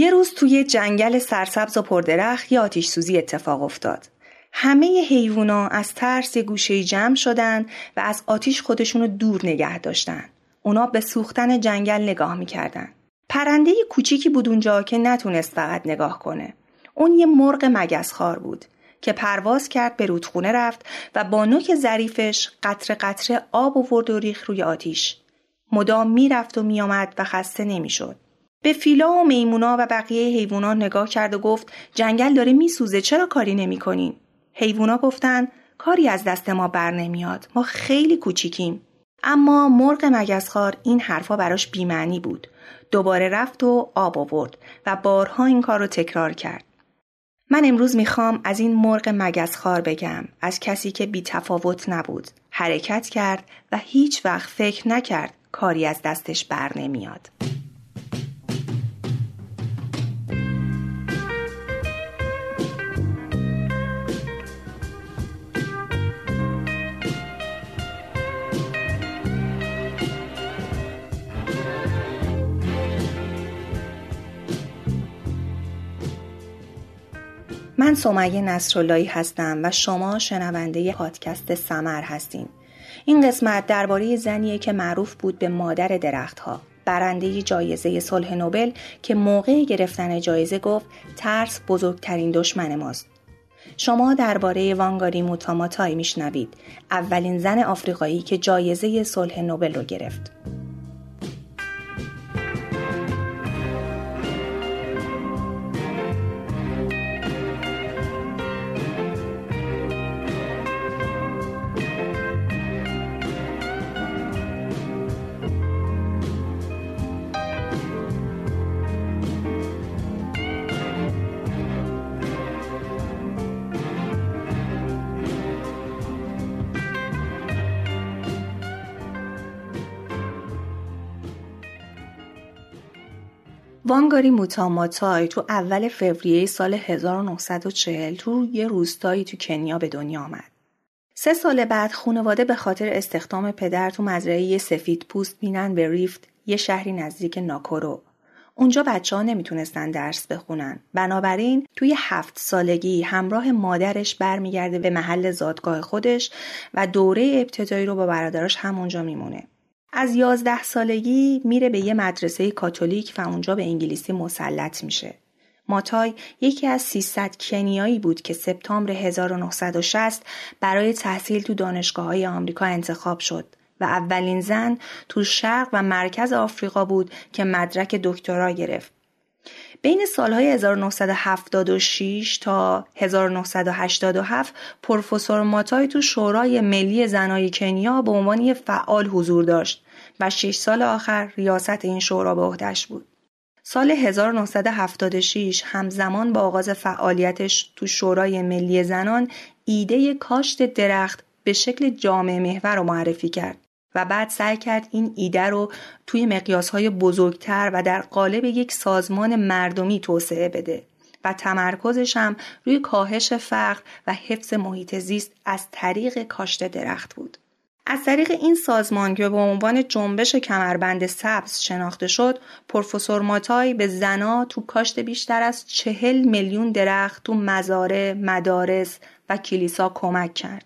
یه روز توی جنگل سرسبز و پردرخت یه آتیش سوزی اتفاق افتاد. همه حیوونا از ترس یه گوشه جمع شدن و از آتیش خودشونو دور نگه داشتن. اونا به سوختن جنگل نگاه می‌کردن. پرنده کوچیکی بود اونجا که نتونست فقط نگاه کنه. اون یه مرغ مگسخوار بود که پرواز کرد به رودخونه رفت و با نوک ظریفش قطره قطره آب آورد و ریخ روی آتیش. مدام می‌رفت و میآمد و خسته نمی‌شد. به فیلا و میمونا و بقیه حیوونا نگاه کرد و گفت جنگل داره میسوزه چرا کاری نمی‌کنین؟ حیوونا گفتن کاری از دست ما بر نمیاد ما خیلی کوچیکیم اما مرغ مگسخوار این حرفا براش بیمعنی بود دوباره رفت و آب آورد و بارها این کار رو تکرار کرد من امروز می‌خوام از این مرغ مگسخوار بگم از کسی که بی تفاوت نبود حرکت کرد و هیچ وقت فکر نکرد کاری از دستش بر نمیاد. من سمیه نصراللهی هستم و شما شنونده پادکست سمر هستین. این قسمت درباره زنیه که معروف بود به مادر درختها. برنده جایزه صلح نوبل که موقع گرفتن جایزه گفت ترس بزرگترین دشمن ماست. شما درباره وانگاری موتاماتای میشنوید اولین زن آفریقایی که جایزه صلح نوبل رو گرفت. وانگاری موتاماتای تو اول فوریه سال 1940 تو یه روستایی تو کنیا به دنیا آمد. سه سال بعد خانواده به خاطر استخدام پدر تو مزرعه سفید پوست بینن به ریفت یه شهری نزدیک ناکورو. اونجا بچه ها نمی‌تونستن درس بخونن. بنابراین توی هفت سالگی همراه مادرش برمیگرده به محل زادگاه خودش و دوره ابتدایی رو با برادراش همونجا میمونه. از یازده سالگی میره به یه مدرسه کاتولیک و اونجا به انگلیسی مسلط میشه. ماتای یکی از 300 کنیایی بود که سپتامبر 1960 برای تحصیل تو دانشگاه های آمریکا انتخاب شد و اولین زن تو شرق و مرکز آفریقا بود که مدرک دکترا گرفت. بین سالهای 1976 تا 1987 پروفسور ماتای تو شورای ملی زنای کنیا به عنوان فعال حضور داشت و شش سال آخر ریاست این شورا به عهدهش بود. سال 1976 همزمان با آغاز فعالیتش تو شورای ملی زنان ایده کاشت درخت به شکل جامعه محور رو معرفی کرد و بعد سعی کرد این ایده رو توی مقیاسهای بزرگتر و در قالب یک سازمان مردمی توسعه بده و تمرکزش هم روی کاهش فقر و حفظ محیط زیست از طریق کاشت درخت بود. از طریق این سازمان که به عنوان جنبش کمربند سبز شناخته شد، پروفسور ماتای به زنا تو کاشت بیشتر از چهل میلیون درخت تو مزارع، مدارس و کلیسا کمک کرد.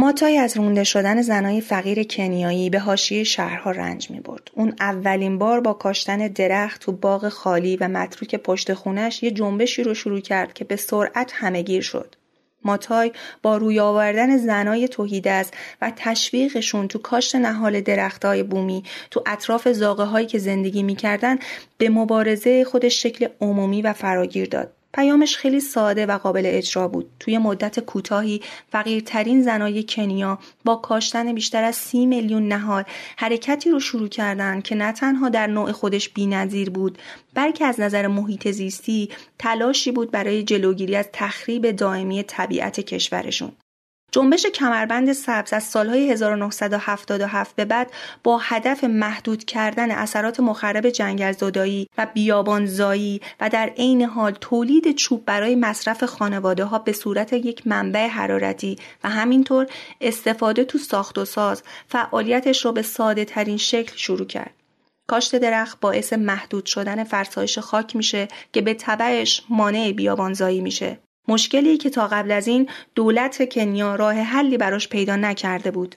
ماتای از رونده شدن زنای فقیر کنیایی به حاشیه شهرها رنج می برد. اون اولین بار با کاشتن درخت تو باغ خالی و متروک پشت خونش یه جنبشی رو شروع کرد که به سرعت همهگیر شد. ماتای با روی آوردن زنای توهیدست و تشویقشون تو کاشت نهال درختای بومی تو اطراف زاغه هایی که زندگی می‌کردن به مبارزه خودش شکل عمومی و فراگیر داد. پیامش خیلی ساده و قابل اجرا بود. توی مدت کوتاهی فقیرترین زنای کنیا با کاشتن بیشتر از سی میلیون نهال حرکتی رو شروع کردن که نه تنها در نوع خودش بینظیر بود بلکه از نظر محیط زیستی تلاشی بود برای جلوگیری از تخریب دائمی طبیعت کشورشون. جنبش کمربند سبز از سالهای 1977 به بعد با هدف محدود کردن اثرات مخرب جنگل زدایی و بیابانزایی و در عین حال تولید چوب برای مصرف خانواده ها به صورت یک منبع حرارتی و همینطور استفاده تو ساخت و ساز فعالیتش را به ساده ترین شکل شروع کرد. کاشت درخت باعث محدود شدن فرسایش خاک میشه که به تبعش مانع بیابانزایی میشه. مشکلی که تا قبل از این دولت کنیا راه حلی براش پیدا نکرده بود.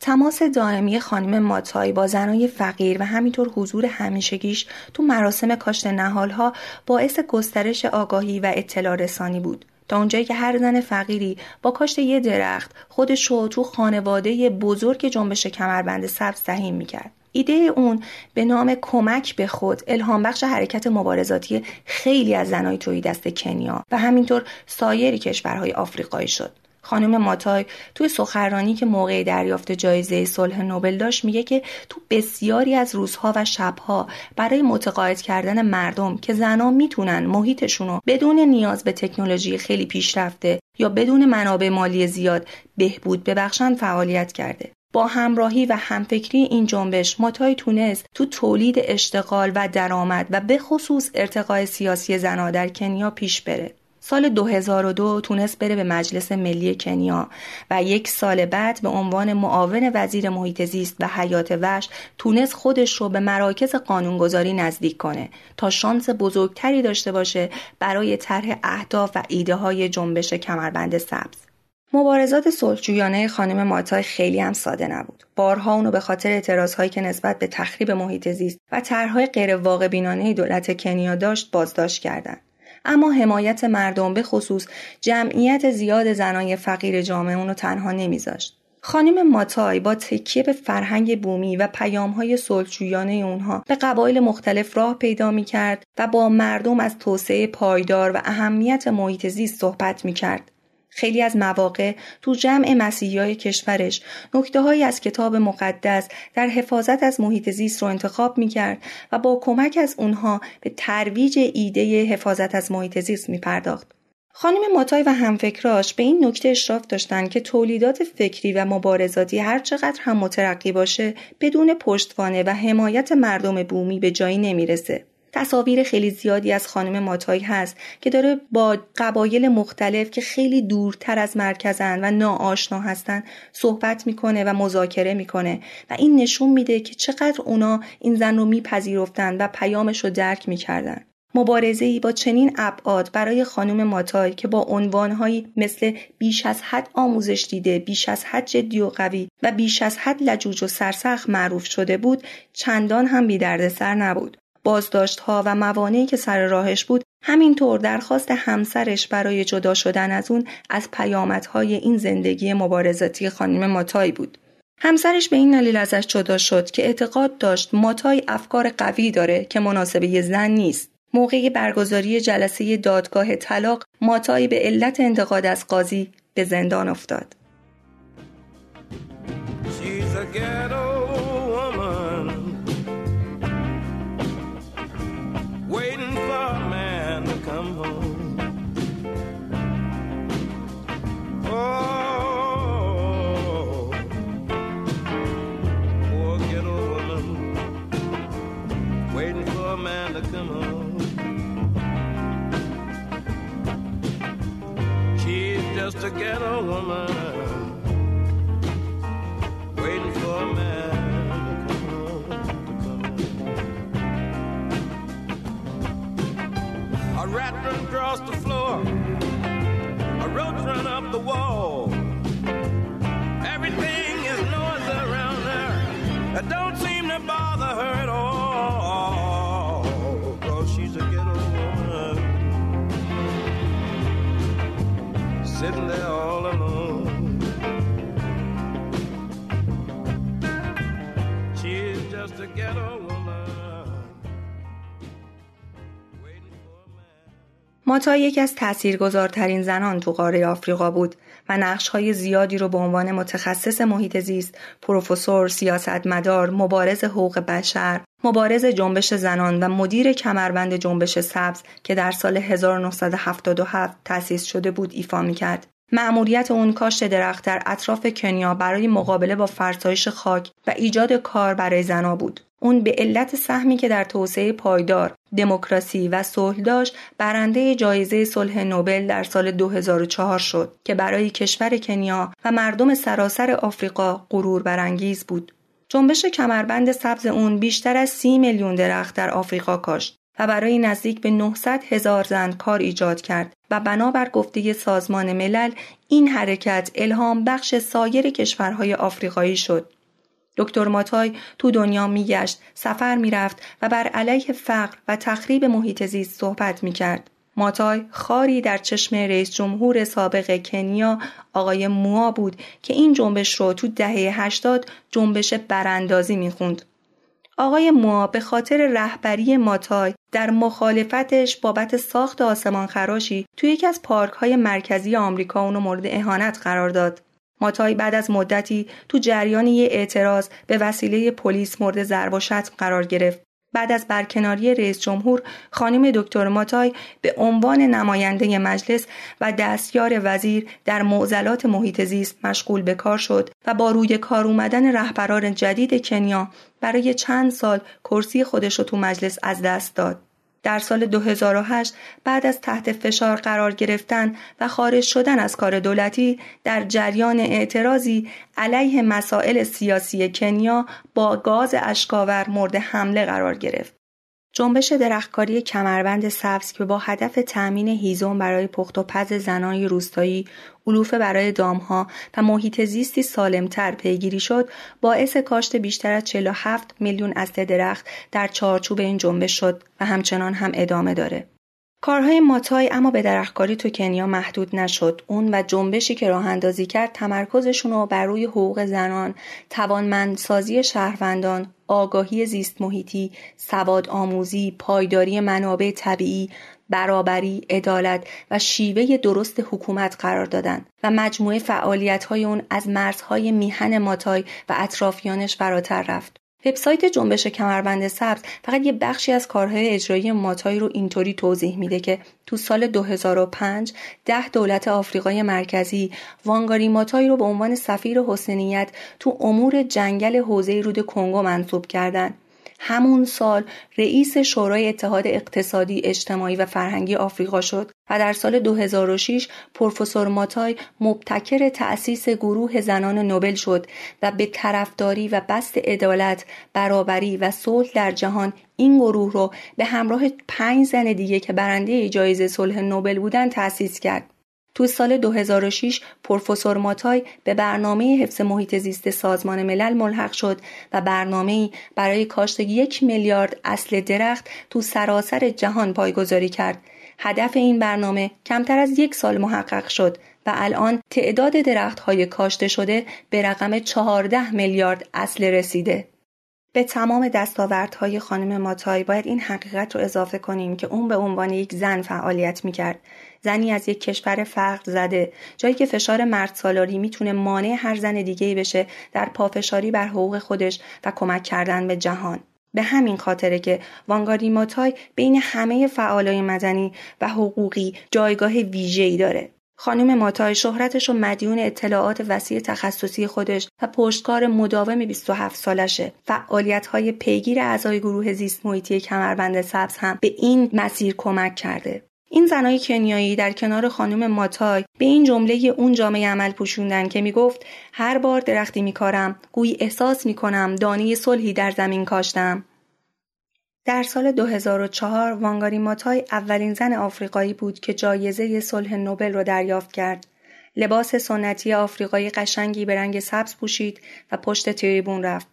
تماس دائمی خانم ماتای با زنای فقیر و همینطور حضور همیشگیش تو مراسم کاشت نهالها باعث گسترش آگاهی و اطلاع رسانی بود. تا اونجایی که هر زن فقیری با کاشت یه درخت خودش رو تو خانواده بزرگ جنبش کمربند سبز سهیم می‌کرد. ایده اون به نام کمک به خود الهام بخش حرکت مبارزاتی خیلی از زنای توی دست کنیا و همینطور سایر کشورهای آفریقایی شد. خانم ماتای توی سخنرانی که موقع دریافت جایزه صلح نوبل داشت میگه که تو بسیاری از روزها و شبها برای متقاعد کردن مردم که زنها می‌تونن محیطشون رو بدون نیاز به تکنولوژی خیلی پیشرفته یا بدون منابع مالی زیاد بهبود ببخشن فعالیت کرده با همراهی و همفکری این جنبش ماتای تونست تو تولید اشتغال و درآمد و به خصوص ارتقای سیاسی زنها در کنیا پیش بره سال 2002 تونست بره به مجلس ملی کنیا و یک سال بعد به عنوان معاون وزیر محیط زیست و حیات وحش تونست خودش رو به مراکز قانونگذاری نزدیک کنه تا شانس بزرگتری داشته باشه برای طرح اهداف و ایده های جنبش کمربند سبز. مبارزات صلحجویانه خانم ماتای خیلی هم ساده نبود. بارها اونو به خاطر اعتراضهایی که نسبت به تخریب محیط زیست و طرحهای غیر واقع بینانه دولت کنیا داشت بازداشت کردند. اما حمایت مردم به خصوص جمعیت زیاد زنای فقیر جامعه اونو تنها نمیذاشت. خانم ماتای با تکیه به فرهنگ بومی و پیامهای صلحجویانه اونها به قبایل مختلف راه پیدا می کرد و با مردم از توسعه پایدار و اهمیت محیط زیست صحبت می کرد. خیلی از مواقع تو جمع مسیحی کشورش نکته های از کتاب مقدس در حفاظت از محیط زیست رو انتخاب می کرد و با کمک از اونها به ترویج ایده حفاظت از محیط زیست می پرداخت. خانم ماتای و همفکراش به این نکته اشراف داشتند که تولیدات فکری و مبارزاتی هر چقدر هم مترقی باشه بدون پشتوانه و حمایت مردم بومی به جایی نمی‌رسه. تصاویر خیلی زیادی از خانم ماتای هست که داره با قبایل مختلف که خیلی دورتر از مرکزن و ناآشنا هستن صحبت می‌کنه و مذاکره می‌کنه و این نشون میده که چقدر اونا این زن رو میپذیرفتن و پیامش رو درک می‌کردن مبارزه ای با چنین ابعاد برای خانم ماتای که با عنوانهایی مثل بیش از حد آموزش دیده، بیش از حد جدی و قوی و بیش از حد لجوج و سرسخت معروف شده بود، چندان هم بی سر نبود. ها و موانعی که سر راهش بود همینطور درخواست همسرش برای جدا شدن از اون از پیامدهای این زندگی مبارزاتی خانم ماتای بود. همسرش به این دلیل ازش جدا شد که اعتقاد داشت ماتای افکار قوی داره که مناسبه زن نیست. موقع برگزاری جلسه دادگاه طلاق ماتای به علت انتقاد از قاضی به زندان افتاد. Just to get a ghetto woman waiting for a man to come home. A rat run across the floor, a roach run up the wall. Everything is noise around her. Don't just a ghetto ماتا یکی از تاثیرگذارترین زنان تو قاره آفریقا بود و نقشهای زیادی رو به عنوان متخصص محیط زیست، پروفسور، سیاستمدار، مبارز حقوق بشر، مبارز جنبش زنان و مدیر کمربند جنبش سبز که در سال 1977 تأسیس شده بود ایفا می‌کرد. مأموریت اون کاشت درخت در اطراف کنیا برای مقابله با فرسایش خاک و ایجاد کار برای زنها بود. اون به علت سهمی که در توسعه پایدار، دموکراسی و صلح داشت، برنده جایزه صلح نوبل در سال 2004 شد که برای کشور کنیا و مردم سراسر آفریقا غرور برانگیز بود. جنبش کمربند سبز اون بیشتر از سی میلیون درخت در آفریقا کاشت و برای نزدیک به 900 هزار زن کار ایجاد کرد و بنابر گفته سازمان ملل این حرکت الهام بخش سایر کشورهای آفریقایی شد. دکتر ماتای تو دنیا میگشت، سفر می‌رفت و بر علیه فقر و تخریب محیط زیست صحبت می‌کرد. ماتای خاری در چشم رئیس جمهور سابق کنیا آقای موا بود که این جنبش رو تو دهه 80 جنبش براندازی می‌خوند. آقای موا به خاطر رهبری ماتای در مخالفتش بابت ساخت آسمان خراشی توی یکی از پارک های مرکزی آمریکا اونو مورد اهانت قرار داد. ماتای بعد از مدتی تو جریان یه اعتراض به وسیله پلیس مورد ضرب و شتم قرار گرفت بعد از برکناری رئیس جمهور خانم دکتر ماتای به عنوان نماینده مجلس و دستیار وزیر در معضلات محیط زیست مشغول به کار شد و با روی کار اومدن رهبران جدید کنیا برای چند سال کرسی خودش رو تو مجلس از دست داد. در سال 2008 بعد از تحت فشار قرار گرفتن و خارج شدن از کار دولتی در جریان اعتراضی علیه مسائل سیاسی کنیا با گاز اشکاور مورد حمله قرار گرفت. جنبش درختکاری کمربند سبز که با هدف تأمین هیزم برای پخت و پز زنان روستایی علوفه برای دامها و محیط زیستی سالمتر پیگیری شد باعث کاشت بیشتر از 47 میلیون اصل درخت در چارچوب این جنبش شد و همچنان هم ادامه داره. کارهای ماتای اما به درختکاری تو کنیا محدود نشد. اون و جنبشی که راه اندازی کرد تمرکزشون رو بر روی حقوق زنان، توانمندسازی شهروندان، آگاهی زیست محیطی، سواد آموزی، پایداری منابع طبیعی، برابری، عدالت و شیوه درست حکومت قرار دادند و مجموعه فعالیت های اون از مرزهای میهن ماتای و اطرافیانش فراتر رفت. وبسایت جنبش کمربند سبز فقط یه بخشی از کارهای اجرایی ماتای رو اینطوری توضیح میده که تو سال 2005 ده دولت آفریقای مرکزی وانگاری ماتای رو به عنوان سفیر حسنیت تو امور جنگل حوزه رود کنگو منصوب کردند همون سال رئیس شورای اتحاد اقتصادی اجتماعی و فرهنگی آفریقا شد و در سال 2006 پروفسور ماتای مبتکر تأسیس گروه زنان نوبل شد و به طرفداری و بست عدالت، برابری و صلح در جهان این گروه رو به همراه پنج زن دیگه که برنده جایزه صلح نوبل بودن تأسیس کرد. تو سال 2006 پروفسور ماتای به برنامه حفظ محیط زیست سازمان ملل ملحق شد و برنامه برای کاشت یک میلیارد اصل درخت تو سراسر جهان پایگذاری کرد. هدف این برنامه کمتر از یک سال محقق شد و الان تعداد درخت های کاشته شده به رقم 14 میلیارد اصل رسیده. به تمام دستاوردهای خانم ماتای باید این حقیقت رو اضافه کنیم که اون به عنوان یک زن فعالیت می‌کرد. زنی از یک کشور فقر زده جایی که فشار مرد سالاری می‌تونه مانع هر زن دیگه بشه در پافشاری بر حقوق خودش و کمک کردن به جهان. به همین خاطره که وانگاری ماتای بین همه فعالای مدنی و حقوقی جایگاه ویژه‌ای داره. خانم ماتای شهرتش و مدیون اطلاعات وسیع تخصصی خودش و پشتکار مداوم 27 سالشه. فعالیت های پیگیر اعضای گروه زیست محیطی کمربند سبز هم به این مسیر کمک کرده. این زنای کنیایی در کنار خانم ماتای به این جمله اون جامعه عمل پوشوندن که می‌گفت هر بار درختی میکارم گویی احساس می‌کنم دانه صلحی در زمین کاشتم در سال 2004 وانگاری ماتای اولین زن آفریقایی بود که جایزه صلح نوبل را دریافت کرد. لباس سنتی آفریقایی قشنگی به رنگ سبز پوشید و پشت تریبون رفت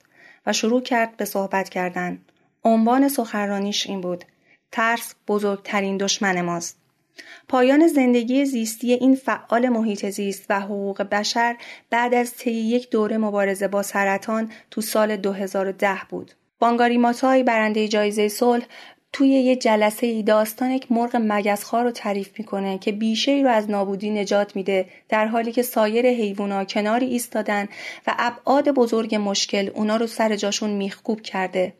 و شروع کرد به صحبت کردن. عنوان سخنرانیش این بود: ترس بزرگترین دشمن ماست. پایان زندگی زیستی این فعال محیط زیست و حقوق بشر بعد از طی یک دوره مبارزه با سرطان تو سال 2010 بود. بانگاری ماتای برنده جایزه صلح توی یه جلسه ای داستان یک مرغ مگسخوار رو تعریف می‌کنه که بیشه ای رو از نابودی نجات میده در حالی که سایر حیوونا کناری ایستادن و ابعاد بزرگ مشکل اونا رو سر جاشون میخکوب کرده.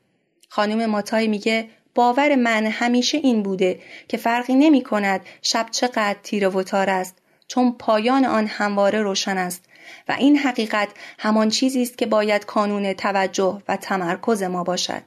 خانم ماتای میگه باور من همیشه این بوده که فرقی نمی کند شب چقدر تیره و تار است چون پایان آن همواره روشن است و این حقیقت همان چیزی است که باید کانون توجه و تمرکز ما باشد.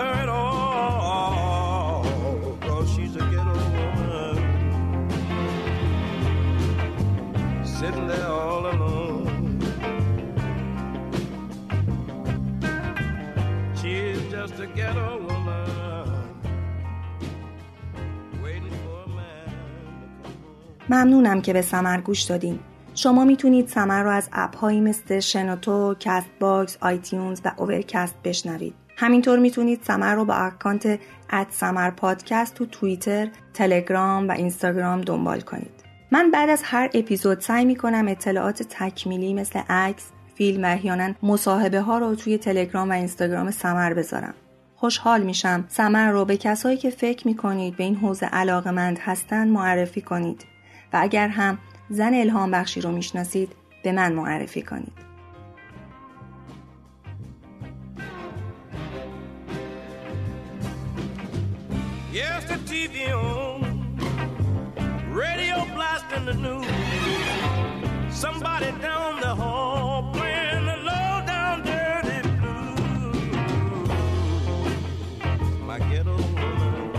Her at all. Cause she's a ghetto woman. Sitting there all alone. She's just a ghetto. ممنونم که به سمر گوش دادین. شما می‌تونید سمر رو از app هایی مثل شنوتو، Castbox، iTunes و Overcast بشنوید. همینطور می‌تونید سمر رو با account اد سمر پادکست تو توییتر، تلگرام و اینستاگرام دنبال کنید. من بعد از هر اپیزود سعی می‌کنم اطلاعات تکمیلی مثل عکس، فیلم و احیانا مصاحبه ها رو توی تلگرام و اینستاگرام سمر بذارم. خوشحال میشم سمر رو به کسایی که فکر می‌کنید به این حوزه علاقمند هستن معرفی کنید. و اگر هم زن الهام بخشی رو می‌شناسید به من معرفی کنید. The TV on, radio blasting the news. Somebody down the hall playing the low down dirty blues. My ghetto woman,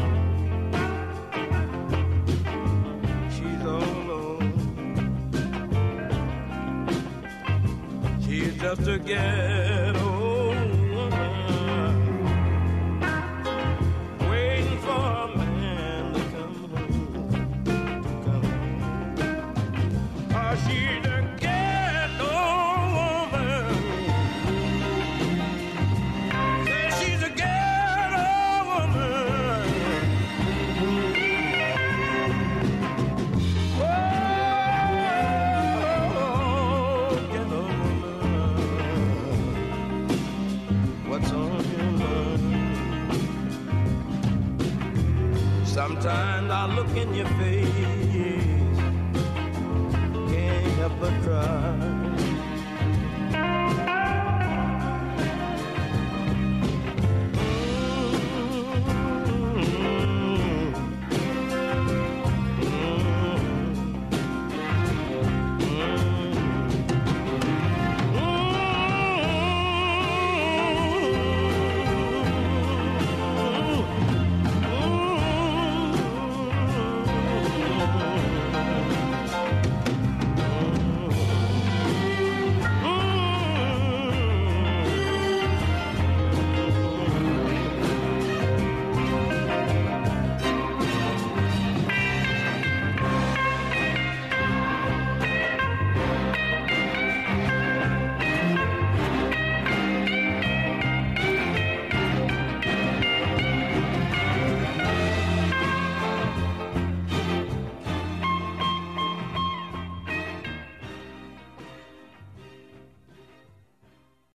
she's all alone. She's just to get Sometimes I look in your face, can't help but cry.